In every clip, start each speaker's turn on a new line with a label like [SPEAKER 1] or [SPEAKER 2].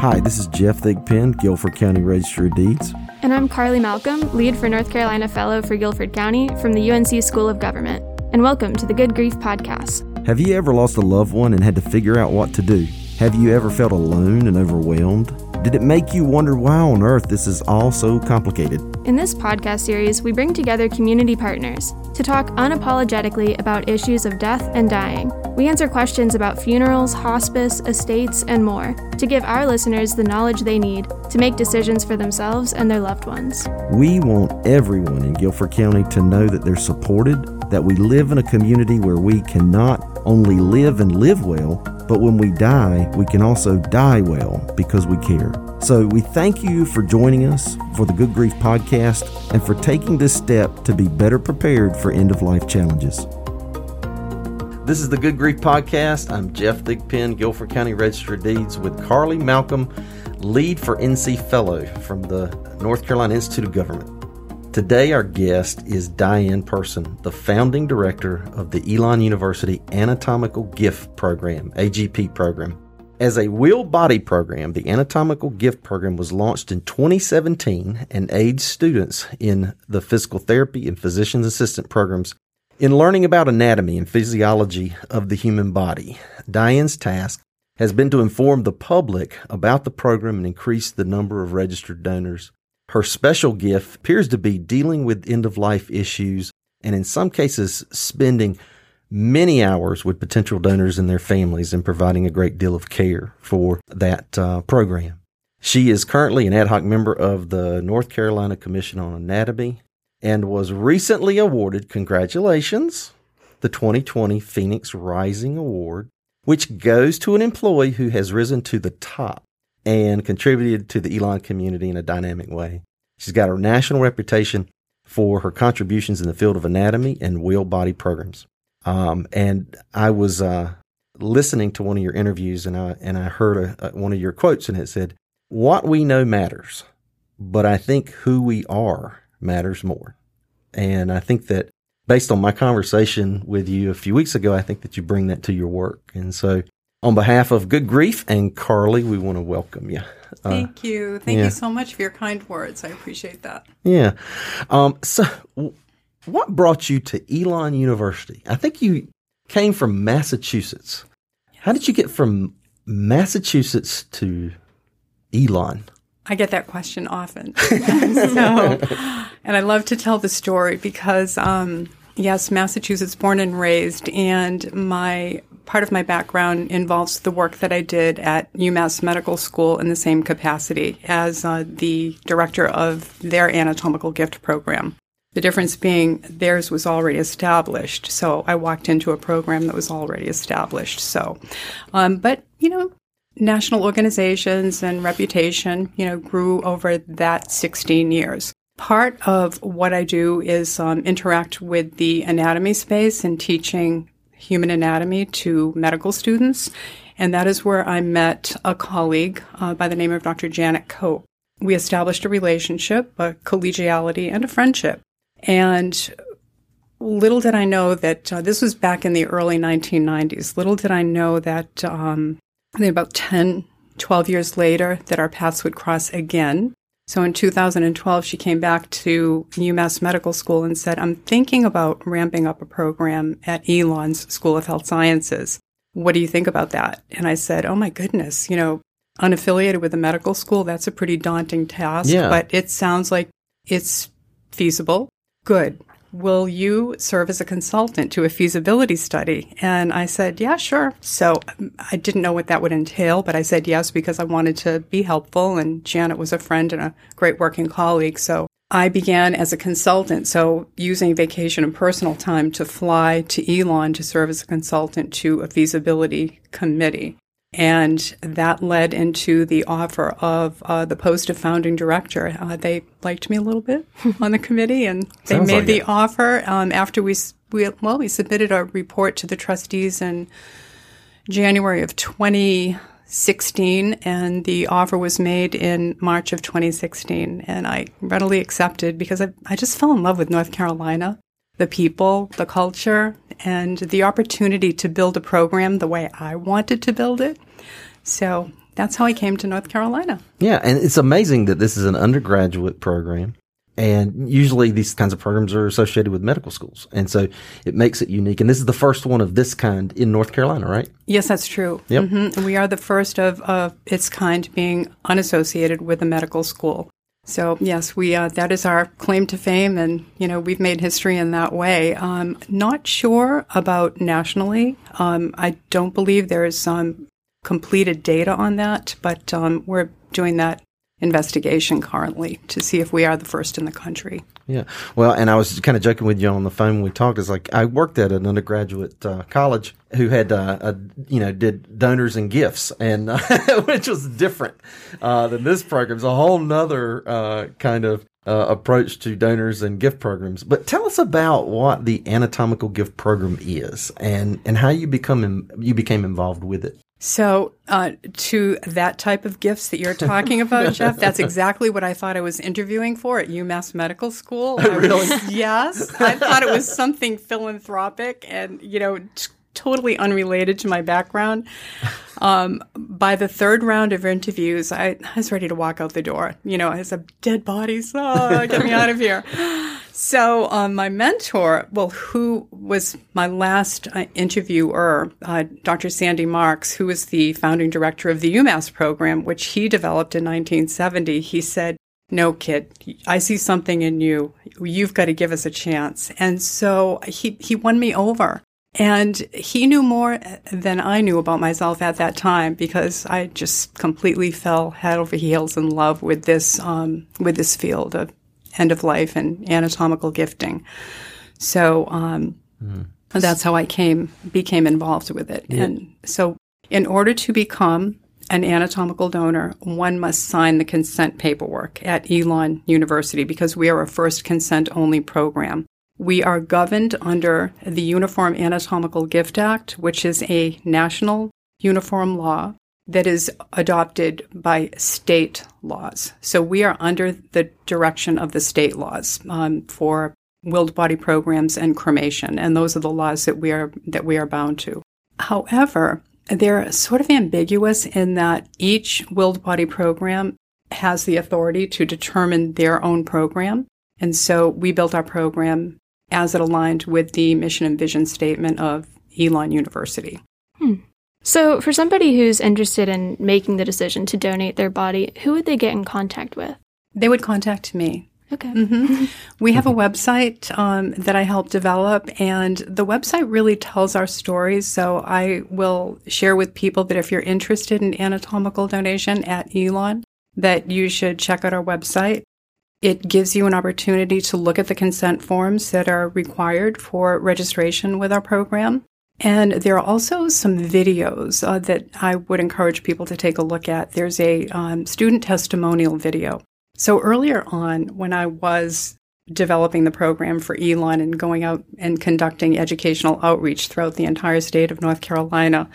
[SPEAKER 1] Hi, this is Jeff Thigpen, Guilford County Register of Deeds.
[SPEAKER 2] And I'm Carly Malcolm, lead for North Carolina Fellow for Guilford County from the UNC School of Government. And welcome to the Good Grief Podcast.
[SPEAKER 1] Have you ever lost a loved one and had to figure out what to do? Have you ever felt alone and overwhelmed? Did it make you wonder why on earth this is all so complicated?
[SPEAKER 2] In this podcast series, we bring together community partners to talk unapologetically about issues of death and dying. We answer questions about funerals, hospice, estates, and more to give our listeners the knowledge they need to make decisions for themselves and their loved ones.
[SPEAKER 1] We want everyone in Guilford County to know that they're supported, that we live in a community where we can not only live and live well, but when we die, we can also die well because we care. So we thank you for joining us for the Good Grief podcast and for taking this step to be better prepared for end of life challenges. This is the Good Grief podcast. I'm Jeff Thigpen, Guilford County Register of Deeds, with Carly Malcolm, lead for NC Fellow from the North Carolina Institute of Government. Today, our guest is Dianne Person, the founding director of the Elon University Anatomical Gift Program, AGP program. As a willed body program, the Anatomical Gift Program was launched in 2017 and aids students in the physical therapy and physician's assistant programs in learning about anatomy and physiology of the human body. Dianne's task has been to inform the public about the program and increase the number of registered donors. Her special gift appears to be dealing with end of life issues and in some cases spending many hours with potential donors and their families and providing a great deal of care for that uh, program. She is currently an ad hoc member of the North Carolina Commission on Anatomy and was recently awarded, congratulations, the 2020 Phoenix Rising Award, which goes to an employee who has risen to the top and contributed to the Elon community in a dynamic way. She's got a national reputation for her contributions in the field of anatomy and willed body programs. Um, and I was uh, listening to one of your interviews, and I and I heard a, a, one of your quotes, and it said, "What we know matters, but I think who we are matters more." And I think that based on my conversation with you a few weeks ago, I think that you bring that to your work. And so on behalf of Good Grief and Carly, we want to welcome you.
[SPEAKER 3] Uh, Thank you. Thank yeah. you so much for your kind words. I appreciate that.
[SPEAKER 1] Yeah. Um, so, what brought you to Elon University? I think you came from Massachusetts. Yes. How did you get from Massachusetts to Elon?
[SPEAKER 3] I get that question often. so, and I love to tell the story because, um, yes, Massachusetts born and raised, and my part of my background involves the work that I did at UMass Medical School in the same capacity as uh, the director of their anatomical gift program. The difference being theirs was already established, so I walked into a program that was already established. So, um, but you know, national organizations and reputation, you know, grew over that 16 years. Part of what I do is um, interact with the anatomy space and teaching human anatomy to medical students. And that is where I met a colleague uh, by the name of Dr. Janet Cope. We established a relationship, a collegiality, and a friendship. And little did I know that uh, this was back in the early 1990s. Little did I know that um, about 10, 12 years later, that our paths would cross again. So in 2012, she came back to UMass Medical School and said, I'm thinking about ramping up a program at Elon's School of Health Sciences. What do you think about that? And I said, Oh my goodness, you know, unaffiliated with a medical school, that's a pretty daunting task, yeah. but it sounds like it's feasible. Good will you serve as a consultant to a feasibility study? And I said, yeah, sure. So I didn't know what that would entail, but I said yes because I wanted to be helpful. And Janet was a friend and a great working colleague. So I began as a consultant, so using vacation and personal time to fly to Elon to serve as a consultant to a feasibility committee. And that led into the offer of uh, the post of founding director. Uh, they liked me a little bit on the committee, and they Sounds made like the it. offer um, after we, we well we submitted a report to the trustees in January of 2016, and the offer was made in March of 2016, and I readily accepted because I, I just fell in love with North Carolina the people, the culture, and the opportunity to build a program the way I wanted to build it. So that's how I came to North Carolina.
[SPEAKER 1] Yeah, and it's amazing that this is an undergraduate program. And usually these kinds of programs are associated with medical schools. And so it makes it unique. And this is the first one of this kind in North Carolina, right?
[SPEAKER 3] Yes, that's true.
[SPEAKER 1] Yep.
[SPEAKER 3] Mm-hmm. We are the first of, of its kind being unassociated with a medical school. So yes, we uh, that is our claim to fame, and you know we've made history in that way. Um, not sure about nationally. Um, I don't believe there is some completed data on that, but um, we're doing that investigation currently to see if we are the first in the country.
[SPEAKER 1] Yeah. Well, and I was kind of joking with you on the phone when we talked. It's like I worked at an undergraduate uh, college who had, uh, a, you know, did donors and gifts, and uh, which was different uh, than this program. It's a whole nother uh, kind of uh, approach to donors and gift programs. But tell us about what the anatomical gift program is, and and how you become you became involved with it.
[SPEAKER 3] So, uh, to that type of gifts that you're talking about, Jeff, that's exactly what I thought I was interviewing for at UMass Medical School.
[SPEAKER 1] really?
[SPEAKER 3] yes. I thought it was something philanthropic and, you know, t- totally unrelated to my background. Um, by the third round of interviews, I, I, was ready to walk out the door. You know, as a dead body, so get me out of here. So, um, my mentor, well, who was my last uh, interviewer, uh, Dr. Sandy Marks, who was the founding director of the UMass program, which he developed in 1970, he said, no, kid, I see something in you. You've got to give us a chance. And so he, he won me over. And he knew more than I knew about myself at that time because I just completely fell head over heels in love with this um, with this field of end of life and anatomical gifting. So um, mm. that's how I came became involved with it. Yeah. And so, in order to become an anatomical donor, one must sign the consent paperwork at Elon University because we are a first consent only program. We are governed under the Uniform Anatomical Gift Act, which is a national uniform law that is adopted by state laws. So we are under the direction of the state laws um, for willed body programs and cremation, and those are the laws that we are that we are bound to. However, they're sort of ambiguous in that each willed body program has the authority to determine their own program. And so we built our program as it aligned with the mission and vision statement of Elon University.
[SPEAKER 2] Hmm. So, for somebody who's interested in making the decision to donate their body, who would they get in contact with?
[SPEAKER 3] They would contact me.
[SPEAKER 2] Okay.
[SPEAKER 3] Mm-hmm. We have a website um, that I helped develop, and the website really tells our stories. So I will share with people that if you're interested in anatomical donation at Elon, that you should check out our website. It gives you an opportunity to look at the consent forms that are required for registration with our program. And there are also some videos uh, that I would encourage people to take a look at. There's a um, student testimonial video. So earlier on, when I was developing the program for Elon and going out and conducting educational outreach throughout the entire state of North Carolina,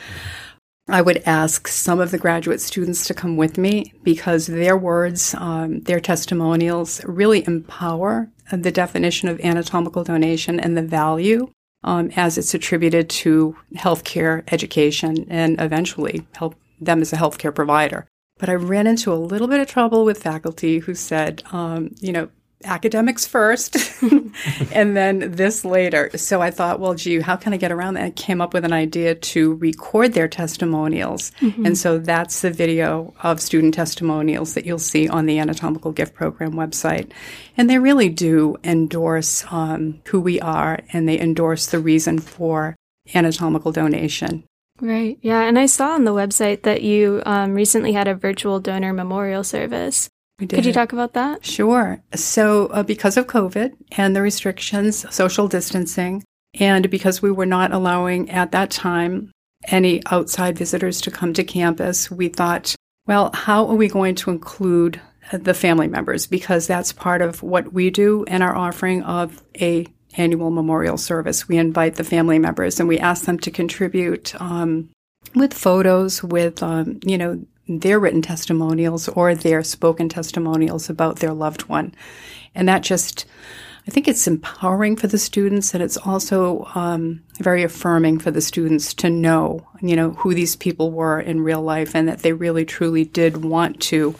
[SPEAKER 3] I would ask some of the graduate students to come with me because their words, um, their testimonials really empower the definition of anatomical donation and the value um, as it's attributed to healthcare education and eventually help them as a healthcare provider. But I ran into a little bit of trouble with faculty who said, um, you know, academics first and then this later. So I thought, well, gee, how can I get around that? I came up with an idea to record their testimonials. Mm-hmm. And so that's the video of student testimonials that you'll see on the Anatomical Gift Program website. And they really do endorse um, who we are and they endorse the reason for anatomical donation.
[SPEAKER 2] Right. Yeah. And I saw on the website that you um, recently had a virtual donor memorial service. Could you talk about that?
[SPEAKER 3] Sure. So, uh, because of COVID and the restrictions, social distancing, and because we were not allowing at that time any outside visitors to come to campus, we thought, well, how are we going to include the family members? Because that's part of what we do in our offering of a annual memorial service. We invite the family members and we ask them to contribute um, with photos, with um, you know their written testimonials or their spoken testimonials about their loved one. And that just I think it's empowering for the students, and it's also um, very affirming for the students to know, you know, who these people were in real life, and that they really truly did want to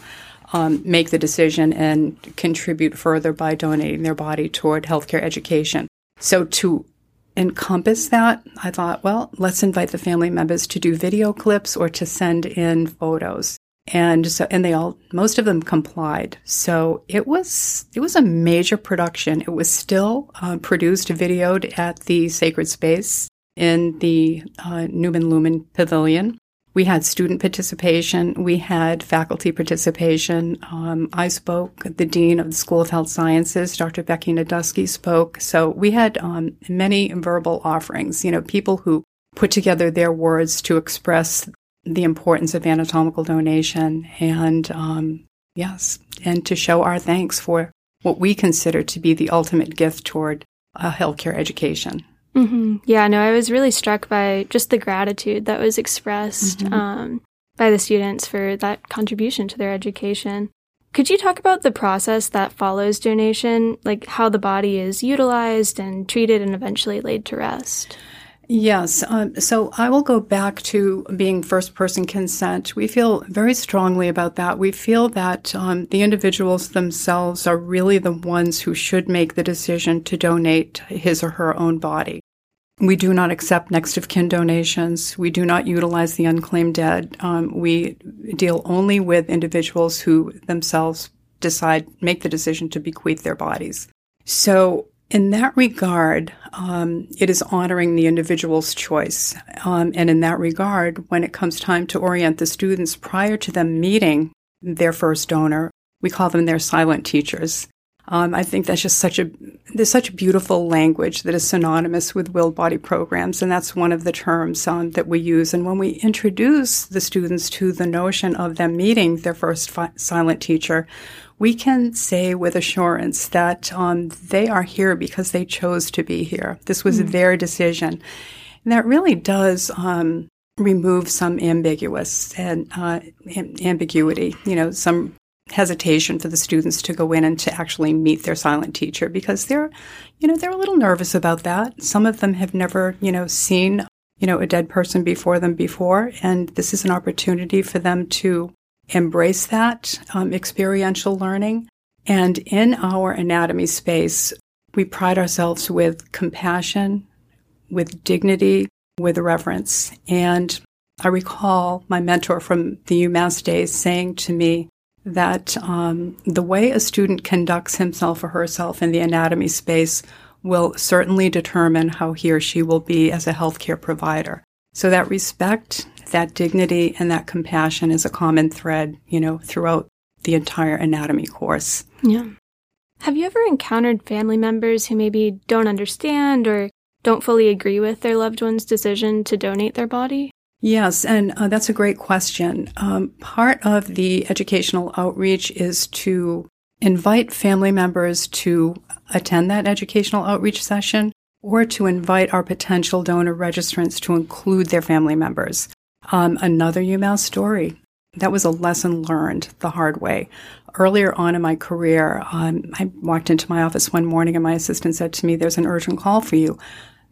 [SPEAKER 3] um, make the decision and contribute further by donating their body toward healthcare education. So to encompass that, I thought, well, let's invite the family members to do video clips or to send in photos. And so and they all most of them complied. So it was it was a major production. It was still uh, produced videoed at the sacred space in the uh, Numen Lumen pavilion we had student participation. We had faculty participation. Um, i spoke the dean of the school of health sciences dr becky Neiduski spoke. So we had um, many verbal offerings you know people who put together their words to express the importance of anatomical donation and um, yes, and to show our thanks for what we consider to be the ultimate gift toward a healthcare education.
[SPEAKER 2] Mm-hmm. Yeah, no, I was really struck by just the gratitude that was expressed mm-hmm. um, by the students for that contribution to their education. Could you talk about the process that follows donation, like how the body is utilized and treated and eventually laid to rest?
[SPEAKER 3] Yes. Um, so I will go back to being first person consent. We feel very strongly about that. We feel that um, the individuals themselves are really the ones who should make the decision to donate his or her own body. We do not accept next of kin donations. We do not utilize the unclaimed dead. Um, we deal only with individuals who themselves decide, make the decision to bequeath their bodies. So in that regard, um, it is honoring the individual's choice. Um, and in that regard, when it comes time to orient the students prior to them meeting their first donor, we call them their silent teachers. Um, I think that's just such a there's such a beautiful language that is synonymous with willed body programs, and that's one of the terms um, that we use. And when we introduce the students to the notion of them meeting their first fi- silent teacher, we can say with assurance that um, they are here because they chose to be here. This was mm their decision. And that really does um, remove some ambiguous and uh, ambiguity, you know, some hesitation for the students to go in and to actually meet their silent teacher because they're, you know, they're a little nervous about that. Some of them have never, you know, seen, you know, a dead person before them before. And this is an opportunity for them to embrace that um, experiential learning. And in our anatomy space, we pride ourselves with compassion, with dignity, with reverence. And I recall my mentor from the UMass days saying to me that um, the way a student conducts himself or herself in the anatomy space will certainly determine how he or she will be as a healthcare provider. So that respect that dignity and that compassion is a common thread, you know, throughout the entire anatomy course.
[SPEAKER 2] Yeah. Have you ever encountered family members who maybe don't understand or don't fully agree with their loved one's decision to donate their body?
[SPEAKER 3] Yes, and uh, that's a great question. Um, part of the educational outreach is to invite family members to attend that educational outreach session or to invite our potential donor registrants to include their family members. Um, another UMass story. That was a lesson learned the hard way. Earlier on in my career, um, I walked into my office one morning and my assistant said to me, There's an urgent call for you.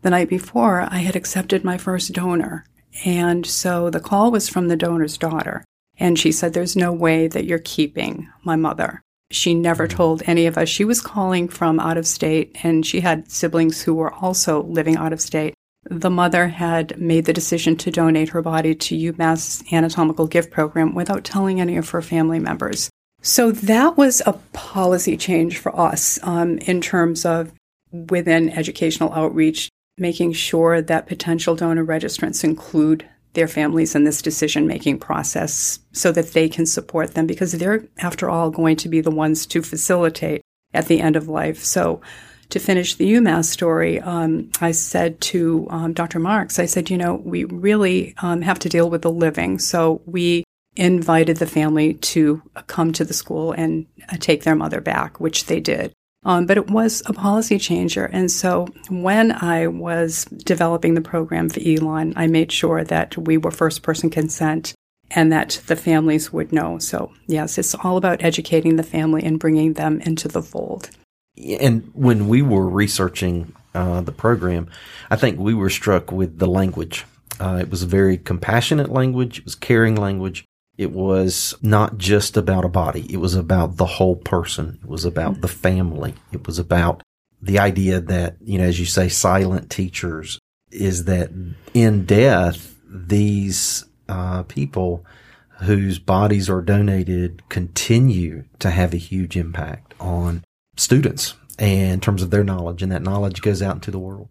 [SPEAKER 3] The night before, I had accepted my first donor. And so the call was from the donor's daughter. And she said, There's no way that you're keeping my mother. She never mm-hmm. told any of us. She was calling from out of state and she had siblings who were also living out of state the mother had made the decision to donate her body to UMass Anatomical Gift Program without telling any of her family members. So that was a policy change for us um, in terms of within educational outreach, making sure that potential donor registrants include their families in this decision making process so that they can support them because they're, after all, going to be the ones to facilitate at the end of life. So to finish the UMass story, um, I said to um, Dr. Marks, I said, you know, we really um, have to deal with the living. So we invited the family to come to the school and uh, take their mother back, which they did. Um, but it was a policy changer. And so when I was developing the program for Elon, I made sure that we were first person consent and that the families would know. So, yes, it's all about educating the family and bringing them into the fold.
[SPEAKER 1] And when we were researching uh, the program, I think we were struck with the language. Uh, it was a very compassionate language. It was caring language. It was not just about a body. It was about the whole person. It was about the family. It was about the idea that, you know, as you say, silent teachers is that in death, these uh, people whose bodies are donated continue to have a huge impact on students and in terms of their knowledge, and that knowledge goes out into the world.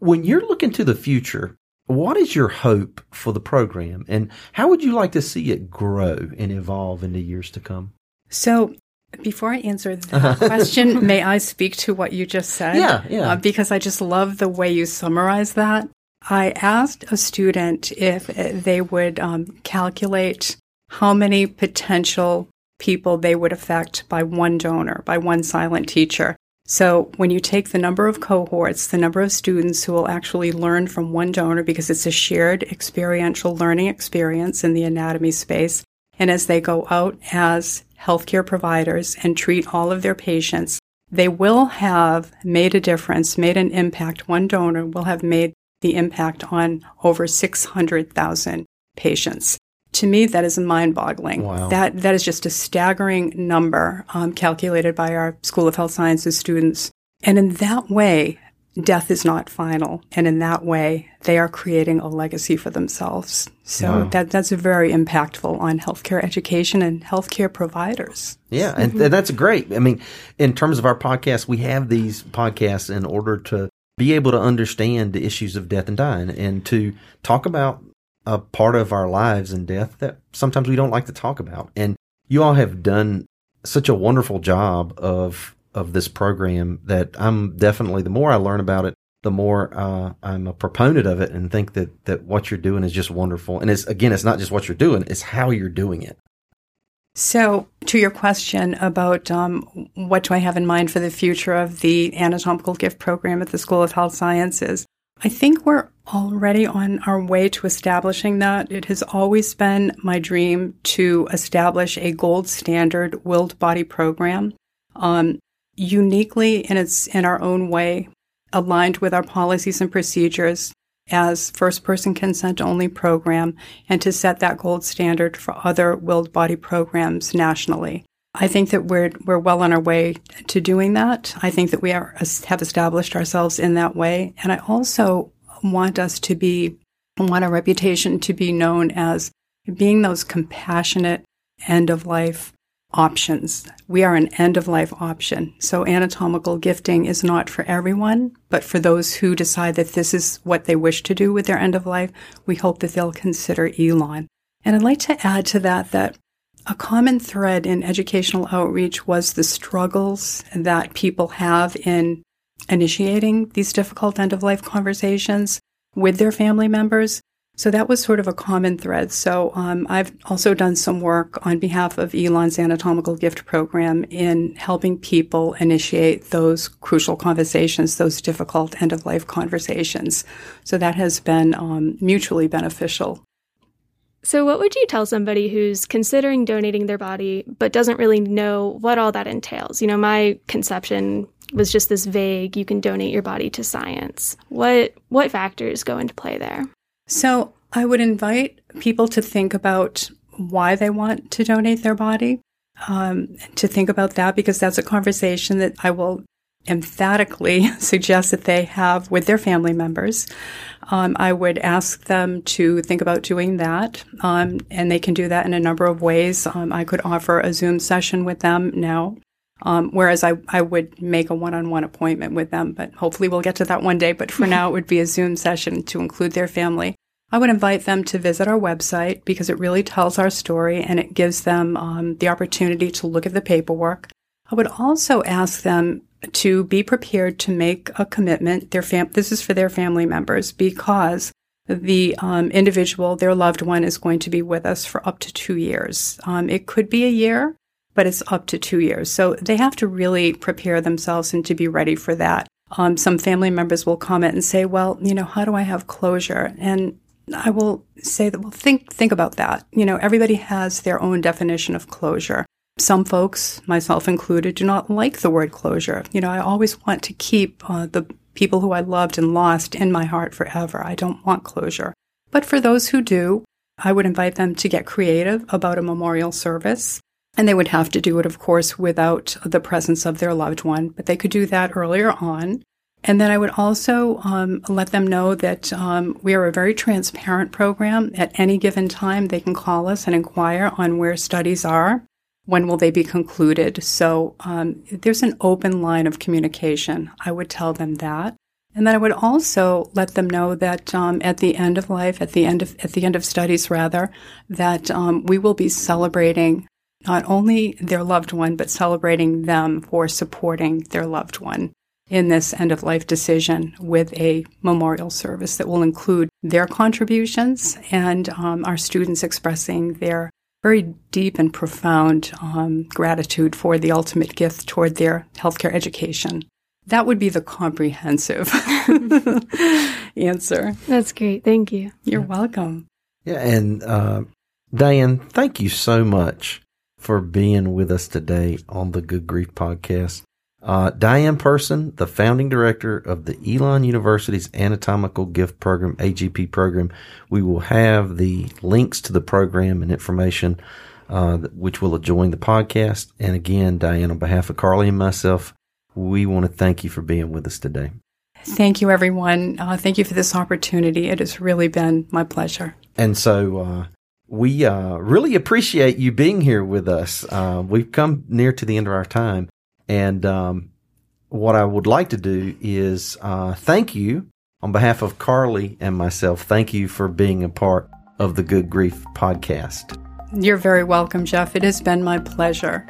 [SPEAKER 1] When you're looking to the future, what is your hope for the program, and how would you like to see it grow and evolve in the years to come?
[SPEAKER 3] So, before I answer that question, may I speak to what you just said?
[SPEAKER 1] Yeah, yeah. Uh,
[SPEAKER 3] because I just love the way you summarize that. I asked a student if they would um, calculate how many potential people they would affect by one donor, by one silent teacher. So when you take the number of cohorts, the number of students who will actually learn from one donor because it's a shared experiential learning experience in the anatomy space, and as they go out as healthcare providers and treat all of their patients, they will have made a difference, made an impact. One donor will have made the impact on over 600,000 patients to me, that is mind boggling.
[SPEAKER 1] Wow.
[SPEAKER 3] That, that is just a staggering number um, calculated by our School of Health Sciences students. And in that way, death is not final. And in that way, they are creating a legacy for themselves. So wow. that, that's very impactful on healthcare education and healthcare providers.
[SPEAKER 1] Yeah. And, mm-hmm. and that's great. I mean, in terms of our podcast, we have these podcasts in order to be able to understand the issues of death and dying and to talk about a part of our lives and death that sometimes we don't like to talk about. And you all have done such a wonderful job of of this program that I'm definitely the more I learn about it, the more uh, I'm a proponent of it and think that that what you're doing is just wonderful. And it's again, it's not just what you're doing; it's how you're doing it.
[SPEAKER 3] So, to your question about um, what do I have in mind for the future of the anatomical gift program at the School of Health Sciences, I think we're already on our way to establishing that. It has always been my dream to establish a gold standard willed body program, um, uniquely in its in our own way, aligned with our policies and procedures as first person consent only program, and to set that gold standard for other willed body programs nationally. I think that we're we're well on our way to doing that. I think that we are, have established ourselves in that way, and I also want us to be want a reputation to be known as being those compassionate end of life options. We are an end of life option. So anatomical gifting is not for everyone, but for those who decide that this is what they wish to do with their end of life, we hope that they'll consider Elon. And I'd like to add to that that a common thread in educational outreach was the struggles that people have in initiating these difficult end of life conversations with their family members. So that was sort of a common thread. So um, I've also done some work on behalf of Elon's anatomical gift program in helping people initiate those crucial conversations, those difficult end of life conversations. So that has been um, mutually beneficial.
[SPEAKER 2] So, what would you tell somebody who's considering donating their body but doesn't really know what all that entails? You know, my conception was just this vague you can donate your body to science. What what factors go into play there?
[SPEAKER 3] So, I would invite people to think about why they want to donate their body. Um, to think about that because that's a conversation that I will emphatically suggest that they have with their family members. Um, I would ask them to think about doing that, um, and they can do that in a number of ways. Um, I could offer a Zoom session with them now, um, whereas I, I would make a one-on-one appointment with them, but hopefully we'll get to that one day. But for now, it would be a Zoom session to include their family. I would invite them to visit our website because it really tells our story and it gives them um, the opportunity to look at the paperwork. I would also ask them to be prepared to make a commitment. Their fam- this is for their family members because the um, individual, their loved one, is going to be with us for up to two years. Um, it could be a year, but it's up to two years. So they have to really prepare themselves and to be ready for that. Um, some family members will comment and say, "Well, you know, how do I have closure?" And I will say that, well, think think about that. You know, everybody has their own definition of closure. Some folks, myself included, do not like the word closure. You know, I always want to keep uh, the people who I loved and lost in my heart forever. I don't want closure. But for those who do, I would invite them to get creative about a memorial service. And they would have to do it, of course, without the presence of their loved one, but they could do that earlier on. And then I would also um, let them know that um, we are a very transparent program. At any given time, they can call us and inquire on where studies are. When will they be concluded? So um, there's an open line of communication. I would tell them that. And then I would also let them know that um, at the end of life, at the end of at the end of studies, rather, that um, we will be celebrating not only their loved one, but celebrating them for supporting their loved one in this end of life decision with a memorial service that will include their contributions and um, our students expressing their very deep and profound um, gratitude for the ultimate gift toward their healthcare education. That would be the comprehensive answer.
[SPEAKER 2] That's great. Thank you.
[SPEAKER 3] You're welcome.
[SPEAKER 1] Yeah, and uh, Dianne, thank you so much for being with us today on the Good Grief podcast. Uh, Dianne Person, the founding director of the Elon University's Anatomical Gift Program, AGP program. We will have the links to the program and information, uh, which will join the podcast. And again, Dianne, on behalf of Carly and myself, we want to thank you for being with us today.
[SPEAKER 3] Thank you, everyone. Uh, thank you for this opportunity. It has really been my pleasure.
[SPEAKER 1] And so, uh, we uh, really appreciate you being here with us. Uh, we've come near to the end of our time. And um, what I would like to do is uh, thank you on behalf of Carly and myself. Thank you for being a part of the Good Grief podcast.
[SPEAKER 3] You're very welcome, Jeff. It has been my pleasure.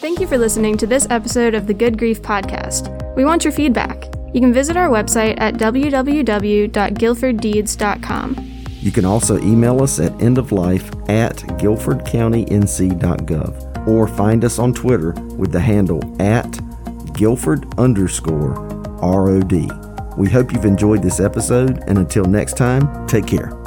[SPEAKER 2] Thank you for listening to this episode of the Good Grief podcast. We want your feedback. You can visit our website at www.guilforddeeds.com.
[SPEAKER 1] You can also email us at endoflife at guilfordcountync.gov or find us on Twitter with the handle at Guilford underscore ROD. We hope you've enjoyed this episode, and until next time, take care.